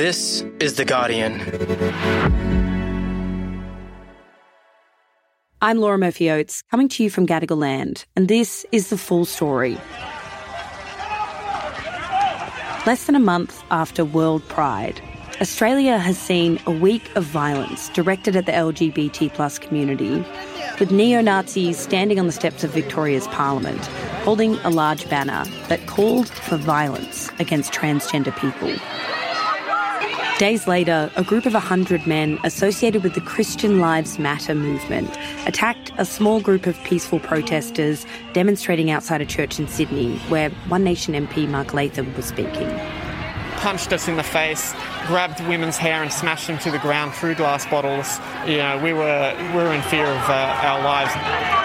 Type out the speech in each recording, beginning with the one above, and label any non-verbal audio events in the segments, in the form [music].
This is The Guardian. I'm Laura Murphy Oates, coming to you from Gadigal Land, and this is the full story. Less than a month after World Pride, Australia has seen a week of violence directed at the LGBT plus community, with neo Nazis standing on the steps of Victoria's Parliament, holding a large banner that called for violence against transgender people. Days later, a group of 100 men associated with the Christian Lives Matter movement attacked a small group of peaceful protesters demonstrating outside a church in Sydney, where One Nation MP Mark Latham was speaking. Punched us in the face, grabbed women's hair and smashed them to the ground through glass bottles. You know, we were we were in fear of uh, our lives.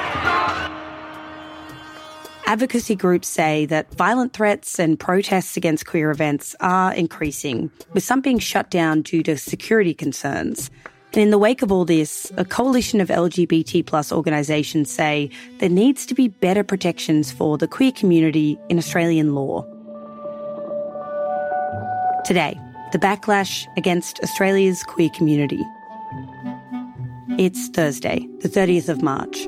Advocacy groups say that violent threats and protests against queer events are increasing, with some being shut down due to security concerns. And in the wake of all this, a coalition of LGBT plus organisations say there needs to be better protections for the queer community in Australian law. Today, the backlash against Australia's queer community. It's Thursday, the 30th of March.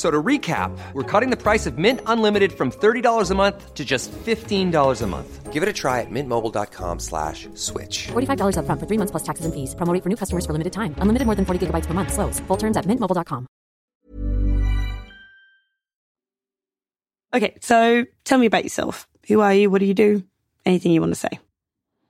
So to recap, we're cutting the price of Mint Unlimited from $30 a month to just $15 a month. Give it a try at mintmobile.com slash switch. $45 upfront for three months plus taxes and fees. Promo for new customers for limited time. Unlimited more than 40 gigabytes per month. Slows. Full terms at mintmobile.com. Okay, so tell me about yourself. Who are you? What do you do? Anything you want to say?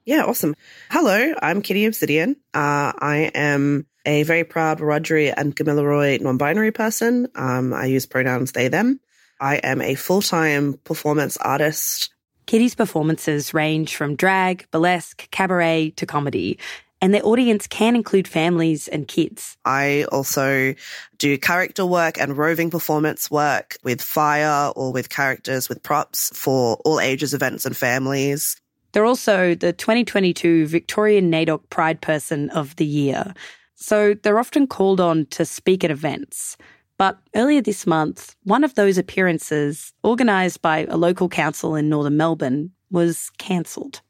Yeah, awesome. Hello, I'm Kitty Obsidian. Uh, I am a very proud Wiradjuri and Gamilaroi non-binary person. Um, I use pronouns they, them. I am a full-time performance artist. Kitty's performances range from drag, burlesque, cabaret to comedy, and their audience can include families and kids. I also do character work and roving performance work with fire or with characters with props for all ages, events, and families. They're also the 2022 Victorian NAIDOC Pride Person of the Year. So they're often called on to speak at events. But earlier this month, one of those appearances, organised by a local council in northern Melbourne, was cancelled.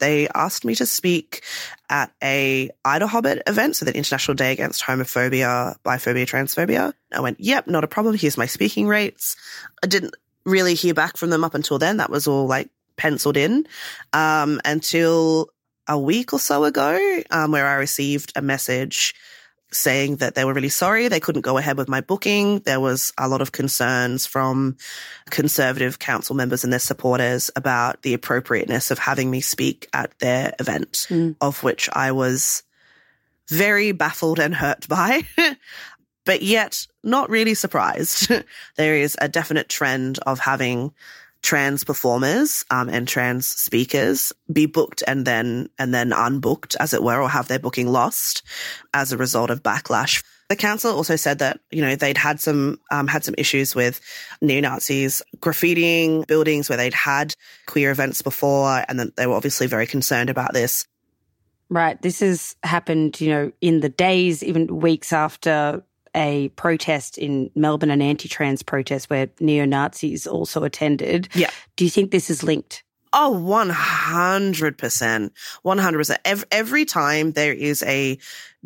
They asked me to speak at a IDAHOBIT event, so the International Day Against Homophobia, Biphobia, Transphobia. I went, yep, not a problem. Here's my speaking rates. I didn't really hear back from them up until then. That was all like penciled in um, until a week or so ago, um, where I received a message saying that they were really sorry they couldn't go ahead with my booking. There was a lot of concerns from conservative council members and their supporters about the appropriateness of having me speak at their event, mm. of which I was very baffled and hurt by. [laughs] but yet not really surprised. [laughs] there is a definite trend of having trans performers um, and trans speakers be booked and then and then unbooked, as it were, or have their booking lost as a result of backlash. The council also said that you know they'd had some um, had some issues with neo Nazis graffitiing buildings where they'd had queer events before, and that they were obviously very concerned about this. Right. This has happened, you know, in the days, even weeks after a protest in Melbourne, an anti trans protest where neo Nazis also attended. Yeah. Do you think this is linked? Oh, 100%. 100%. Every, every time there is a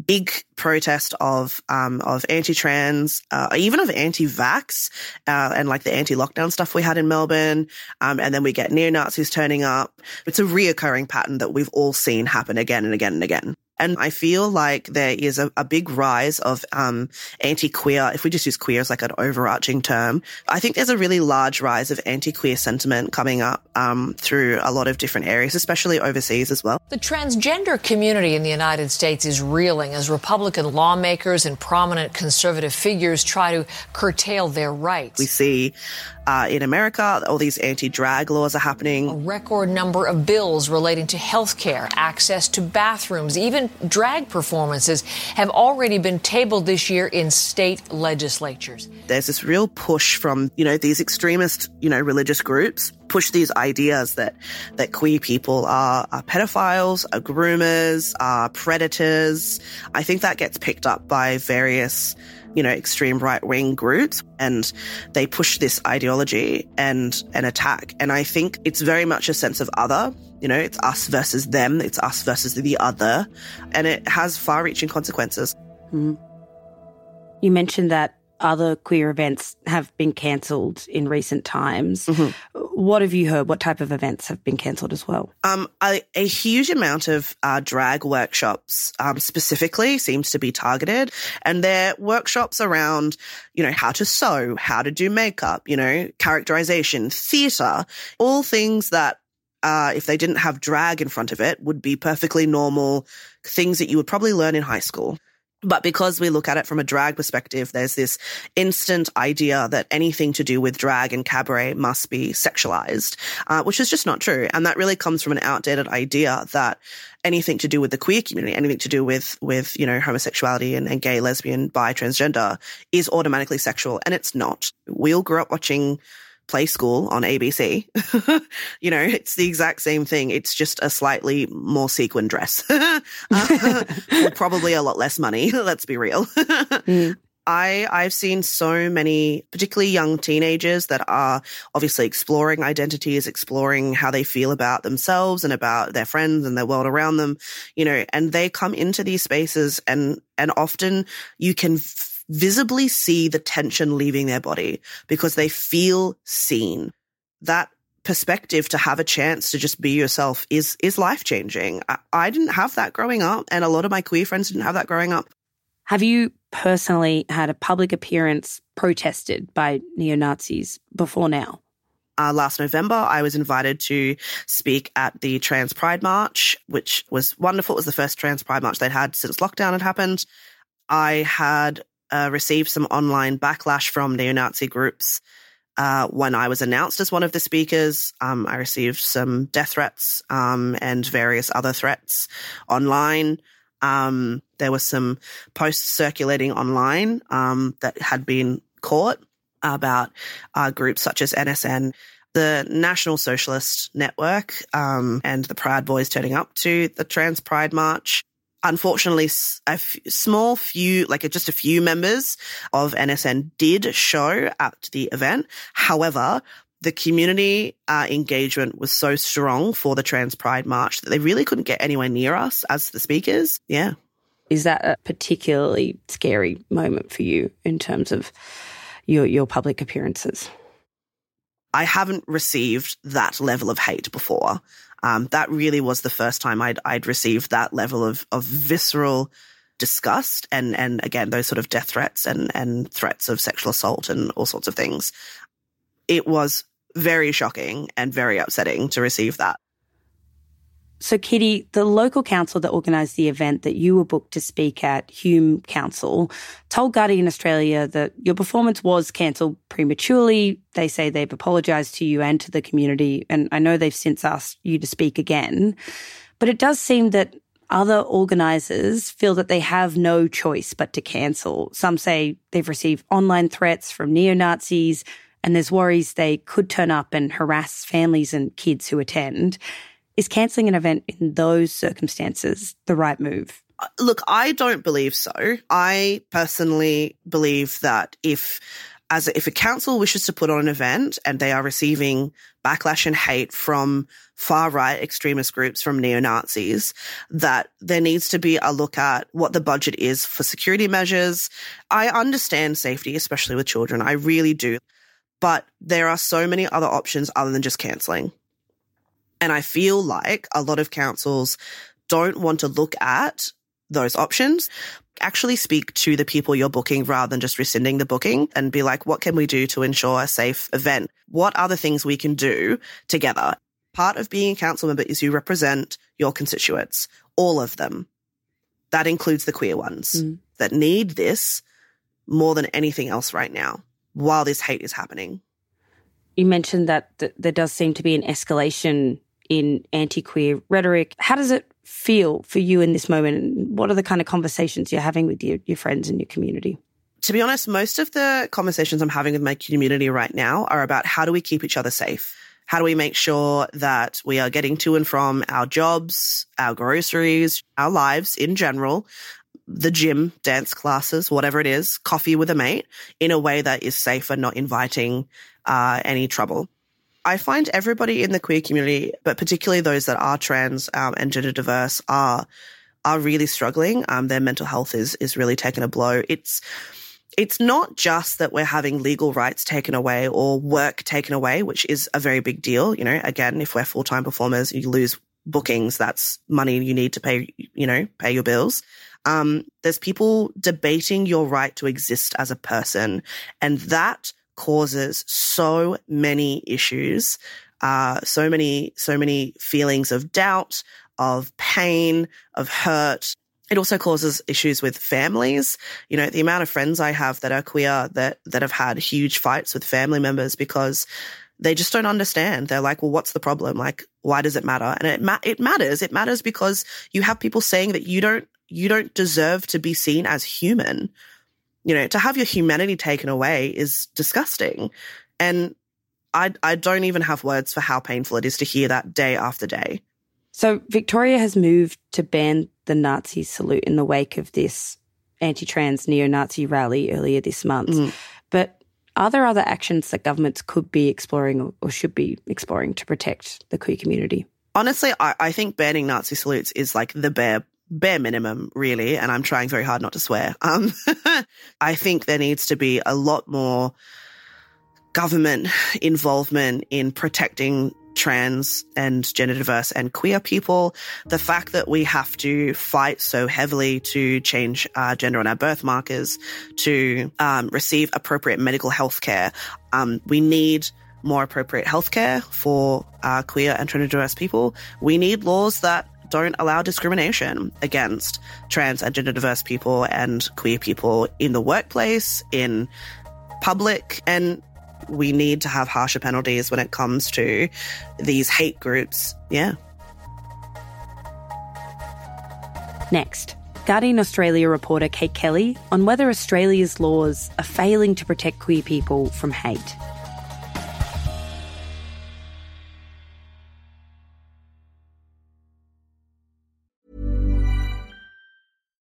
big protest of, um, of anti-trans, uh, even of anti-vax, uh, and like the anti-lockdown stuff we had in Melbourne. Um, and then we get neo-Nazis turning up. It's a reoccurring pattern that we've all seen happen again and again and again. And I feel like there is a, a big rise of um, anti-queer, if we just use queer as like an overarching term, I think there's a really large rise of anti-queer sentiment coming up um, through a lot of different areas, especially overseas as well. The transgender community in the United States is reeling as Republican lawmakers and prominent conservative figures try to curtail their rights. We see uh, in America, all these anti-drag laws are happening. A record number of bills relating to health care, access to bathrooms, even drag performances have already been tabled this year in state legislatures. There's this real push from, you know, these extremist, you know, religious groups push these ideas that, that queer people are, are pedophiles, are groomers, are predators. I think that gets picked up by various you know, extreme right wing groups and they push this ideology and an attack. And I think it's very much a sense of other. You know, it's us versus them. It's us versus the other. And it has far reaching consequences. Mm. You mentioned that other queer events have been cancelled in recent times. Mm-hmm. What have you heard? What type of events have been cancelled as well? Um, a, a, huge amount of uh, drag workshops um, specifically seems to be targeted, and they're workshops around, you know, how to sew, how to do makeup, you know, characterization, theatre, all things that uh, if they didn't have drag in front of it, would be perfectly normal things that you would probably learn in high school. But because we look at it from a drag perspective, there's this instant idea that anything to do with drag and cabaret must be sexualized, uh, which is just not true. And that really comes from an outdated idea that anything to do with the queer community, anything to do with, with, you know, homosexuality and, and gay, lesbian, bi, transgender is automatically sexual. And it's not. We all grew up watching Play School on ABC. [laughs] you know, it's the exact same thing. It's just a slightly more sequin dress. [laughs] uh, [laughs] probably a lot less money. Let's be real. mm. I, I've seen so many, particularly young teenagers that are obviously exploring identities, exploring how they feel about themselves and about their friends and their world around them, you know, and they come into these spaces and, and often you can visibly see the tension leaving their body because they feel seen. That perspective to have a chance to just be yourself is is life changing. I, I, didn't have that growing up, and a lot of my queer friends didn't have that growing up. Have you personally had a public appearance protested by neo Nazis before now? Uh, last November, I was invited to speak at the Trans Pride March, which was wonderful. It was the first Trans Pride March they'd had since lockdown had happened. I had uh, received some online backlash from neo Nazi groups. Uh, when I was announced as one of the speakers, um, I received some death threats um, and various other threats online. Um, there were some posts circulating online um, that had been caught about uh, groups such as NSN, the National Socialist Network, um, and the Proud Boys turning up to the Trans Pride March unfortunately, a f- small few, like just a few members of NSN did show at the event. However, the community uh, engagement was so strong for the Trans Pride March that they really couldn't get anywhere near us as the speakers. Yeah. Is that a particularly scary moment for you in terms of your your public appearances? I haven't received that level of hate before. Um, that really was the first time I'd, I'd received that level of, of visceral disgust and, and again, those sort of death threats and, and threats of sexual assault and all sorts of things. It was very shocking and very upsetting to receive that. So, Kitty, the local council that organised the event that you were booked to speak at, Hume Council, told Guardian Australia that your performance was cancelled prematurely. They say they've apologised to you and to the community, and I know they've since asked you to speak again. But it does seem that other organisers feel that they have no choice but to cancel. Some say they've received online threats from neo Nazis, and there's worries they could turn up and harass families and kids who attend. Is cancelling an event in those circumstances the right move? Uh, look, I don't believe so. I personally believe that if as if a council wishes to put on an event and they are receiving backlash and hate from far right extremist groups from neo Nazis, that there needs to be a look at what the budget is for security measures. I understand safety, especially with children. I really do. But there are so many other options other than just cancelling. And I feel like a lot of councils don't want to look at those options. Actually speak to the people you're booking rather than just rescinding the booking and be like, what can we do to ensure a safe event? What are the things we can do together? Part of being a council member is you represent your constituents, all of them. That includes the queer ones mm. that need this more than anything else right now while this hate is happening. You mentioned that th- there does seem to be an escalation in anti queer rhetoric. How does it feel for you in this moment? What are the kind of conversations you're having with your, your friends and your community? To be honest, most of the conversations I'm having with my community right now are about how do we keep each other safe? How do we make sure that we are getting to and from our jobs, our groceries, our lives in general, the gym, dance classes, whatever it is, coffee with a mate in a way that is safe and not inviting uh, any trouble. I find everybody in the queer community, but particularly those that are trans um, and gender diverse, are are really struggling. Um, their mental health is is really taking a blow. It's it's not just that we're having legal rights taken away or work taken away, which is a very big deal. You know, again, if we're full time performers, you lose bookings. That's money you need to pay. You know, pay your bills. Um, there's people debating your right to exist as a person, and that causes so many issues, uh, so many, so many feelings of doubt, of pain, of hurt. It also causes issues with families. You know, the amount of friends I have that are queer that, that have had huge fights with family members because they just don't understand. They're like, well, what's the problem? Like, why does it matter? And it, ma- it matters. It matters because you have people saying that you don't, you don't deserve to be seen as human you know, to have your humanity taken away is disgusting. And I, I don't even have words for how painful it is to hear that day after day. So, Victoria has moved to ban the Nazi salute in the wake of this anti trans neo Nazi rally earlier this month. Mm. But are there other actions that governments could be exploring or, should be exploring to protect the queer community? Honestly, I, I think banning Nazi salutes is like the bare bare minimum, really, and I'm trying very hard not to swear. Um, [laughs] I think there needs to be a lot more government involvement in protecting trans and gender diverse and queer people. The fact that we have to fight so heavily to change our gender on our birth markers, to um, receive appropriate medical health care. Um, we need more appropriate healthcare for uh, queer and gender diverse people. We need laws that don't allow discrimination against trans and gender diverse people and queer people in the workplace, in public, and we need to have harsher penalties when it comes to these hate groups. Yeah. Next, Guardian Australia reporter Cait Kelly on whether Australia's laws are failing to protect queer people from hate.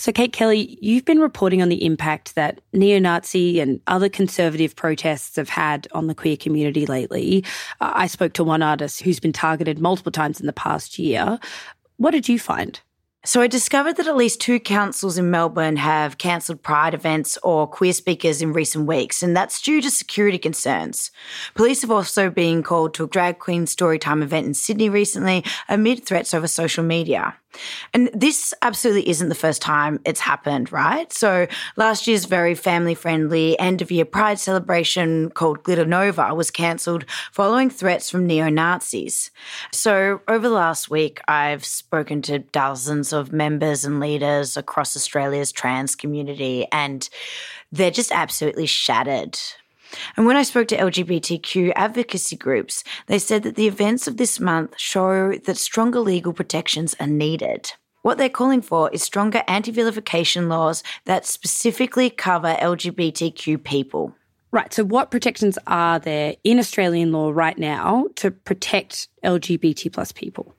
So, Cait Kelly, you've been reporting on the impact that neo Nazi and other conservative protests have had on the queer community lately. I spoke to one artist who's been targeted multiple times in the past year. What did you find? So I discovered that at least two councils in Melbourne have cancelled pride events or queer speakers in recent weeks, and that's due to security concerns. Police have also been called to a drag queen storytime event in Sydney recently amid threats over social media. And this absolutely isn't the first time it's happened, right? So last year's very family friendly end of year pride celebration called Glitter Nova was cancelled following threats from neo Nazis. So over the last week, I've spoken to dozens of members and leaders across Australia's trans community, and they're just absolutely shattered and when I spoke to LGBTQ advocacy groups, they said that the events of this month show that stronger legal protections are needed. What they're calling for is stronger anti vilification laws that specifically cover LGBTQ people. Right. So, what protections are there in Australian law right now to protect LGBT plus people?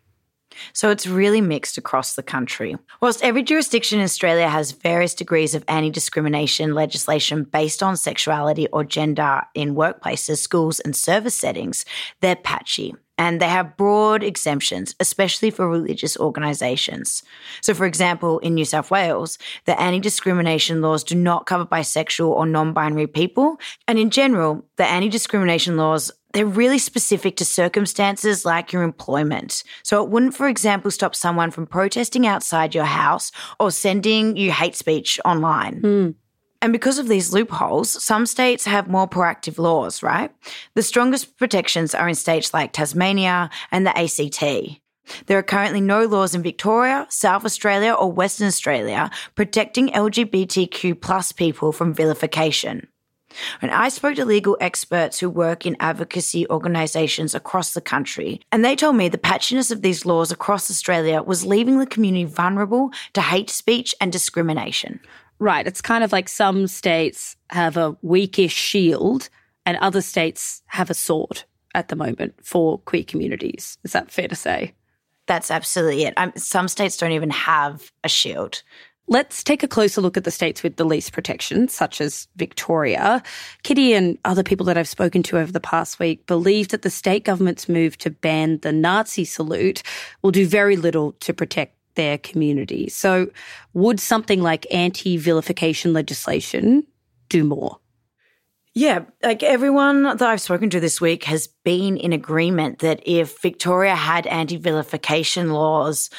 So it's really mixed across the country. Whilst every jurisdiction in Australia has various degrees of anti discrimination legislation based on sexuality or gender in workplaces, schools, and service settings, they're patchy and they have broad exemptions, especially for religious organisations. So, for example, in New South Wales, the anti discrimination laws do not cover bisexual or non binary people. And in general, the anti discrimination laws they're really specific to circumstances like your employment. So it wouldn't, for example, stop someone from protesting outside your house or sending you hate speech online. Mm. And because of these loopholes, some states have more proactive laws, right? The strongest protections are in states like Tasmania and the ACT. There are currently no laws in Victoria, South Australia, or Western Australia protecting LGBTQ plus people from vilification. And I spoke to legal experts who work in advocacy organisations across the country, and they told me the patchiness of these laws across Australia was leaving the community vulnerable to hate speech and discrimination. Right. It's kind of like some states have a weakish shield and other states have a sword at the moment for queer communities. Is that fair to say? That's absolutely it. Um, some states don't even have a shield. Let's take a closer look at the states with the least protection, such as Victoria. Kitty and other people that I've spoken to over the past week believe that the state government's move to ban the Nazi salute will do very little to protect their community. So, would something like anti vilification legislation do more? Yeah, like everyone that I've spoken to this week has been in agreement that if Victoria had anti vilification laws,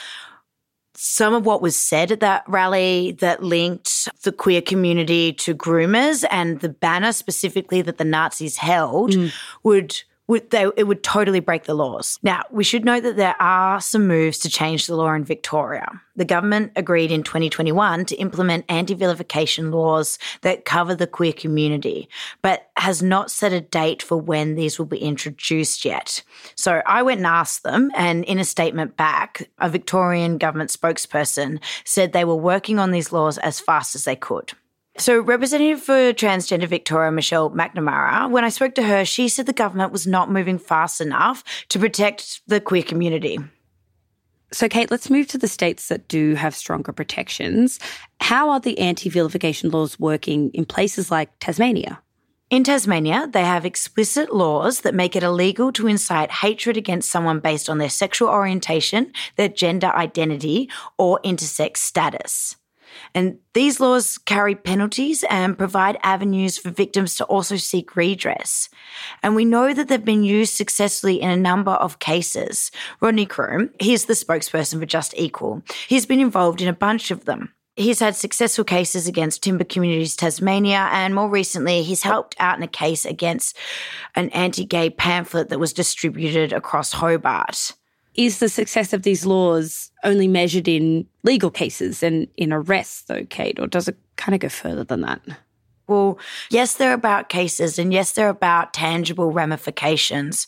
some of what was said at that rally that linked the queer community to groomers and the banner specifically that the Nazis held mm. would would they, it would totally break the laws. Now, we should note that there are some moves to change the law in Victoria. The government agreed in 2021 to implement anti vilification laws that cover the queer community, but has not set a date for when these will be introduced yet. So I went and asked them, and in a statement back, a Victorian government spokesperson said they were working on these laws as fast as they could. So, Representative for Transgender Victoria, Michelle McNamara, when I spoke to her, she said the government was not moving fast enough to protect the queer community. So, Cait, let's move to the states that do have stronger protections. How are the anti vilification laws working in places like Tasmania? In Tasmania, they have explicit laws that make it illegal to incite hatred against someone based on their sexual orientation, their gender identity, or intersex status. And these laws carry penalties and provide avenues for victims to also seek redress. And we know that they've been used successfully in a number of cases. Rodney Croome, he's the spokesperson for Just Equal. He's been involved in a bunch of them. He's had successful cases against Timber Communities Tasmania, and more recently, he's helped out in a case against an anti gay pamphlet that was distributed across Hobart is the success of these laws only measured in legal cases and in arrests, though, Cait, or does it kind of go further than that? Well, yes, they're about cases and yes, they're about tangible ramifications,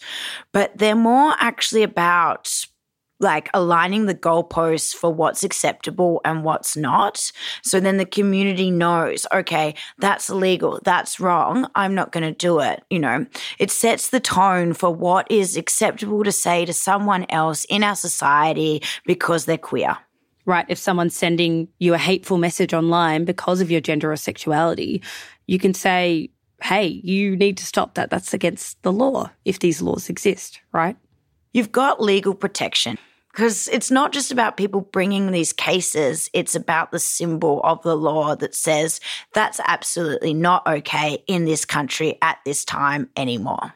but they're more actually about like aligning the goalposts for what's acceptable and what's not. So then the community knows, okay, that's illegal, that's wrong, I'm not going to do it. You know, it sets the tone for what is acceptable to say to someone else in our society because they're queer. Right. If someone's sending you a hateful message online because of your gender or sexuality, you can say, hey, you need to stop that. That's against the law if these laws exist, right? You've got legal protection. Because it's not just about people bringing these cases, it's about the symbol of the law that says that's absolutely not okay in this country at this time anymore.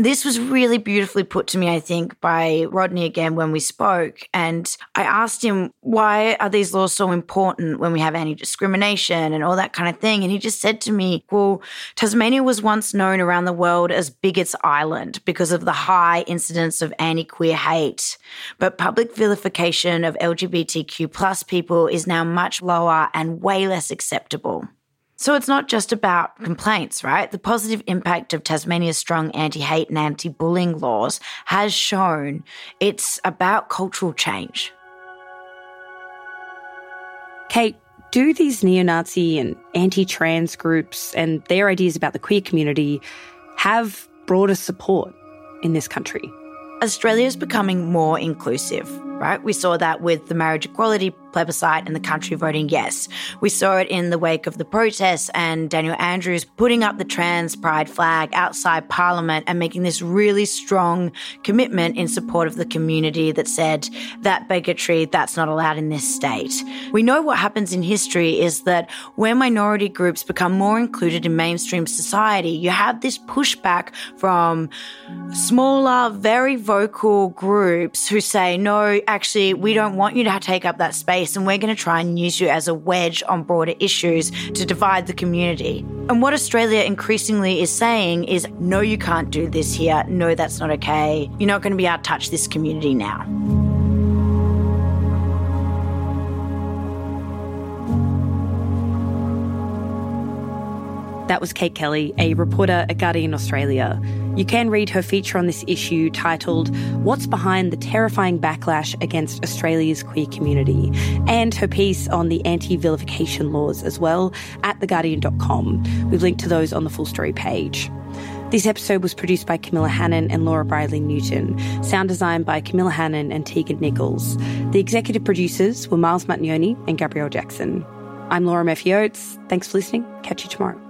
This was really beautifully put to me, I think, by Rodney again when we spoke. And I asked him, why are these laws so important when we have anti discrimination and all that kind of thing? And he just said to me, well, Tasmania was once known around the world as Bigots Island because of the high incidence of anti queer hate. But public vilification of LGBTQ plus people is now much lower and way less acceptable. So it's not just about complaints, right? The positive impact of Tasmania's strong anti hate and anti bullying laws has shown it's about cultural change. Cait, do these neo Nazi and anti trans groups and their ideas about the queer community have broader support in this country? Australia is becoming more inclusive. Right? We saw that with the marriage equality plebiscite and the country voting yes. We saw it in the wake of the protests and Daniel Andrews putting up the trans pride flag outside Parliament and making this really strong commitment in support of the community that said that bigotry, that's not allowed in this state. We know what happens in history is that when minority groups become more included in mainstream society, you have this pushback from smaller, very vocal groups who say, no, actually, we don't want you to take up that space and we're going to try and use you as a wedge on broader issues to divide the community. And what Australia increasingly is saying is, no, you can't do this here. No, that's not okay. You're not going to be able to touch this community now. That was Cait Kelly, a reporter at Guardian Australia. You can read her feature on this issue titled What's Behind the Terrifying Backlash Against Australia's Queer Community, and her piece on the anti vilification laws as well at theguardian.com. We've linked to those on the full story page. This episode was produced by Camilla Hannon and Laura Brierley Newton, sound designed by Camilla Hannon and Tegan Nichols. The executive producers were Miles Martignoni and Gabrielle Jackson. I'm Laura Murphy. Thanks for listening. Catch you tomorrow.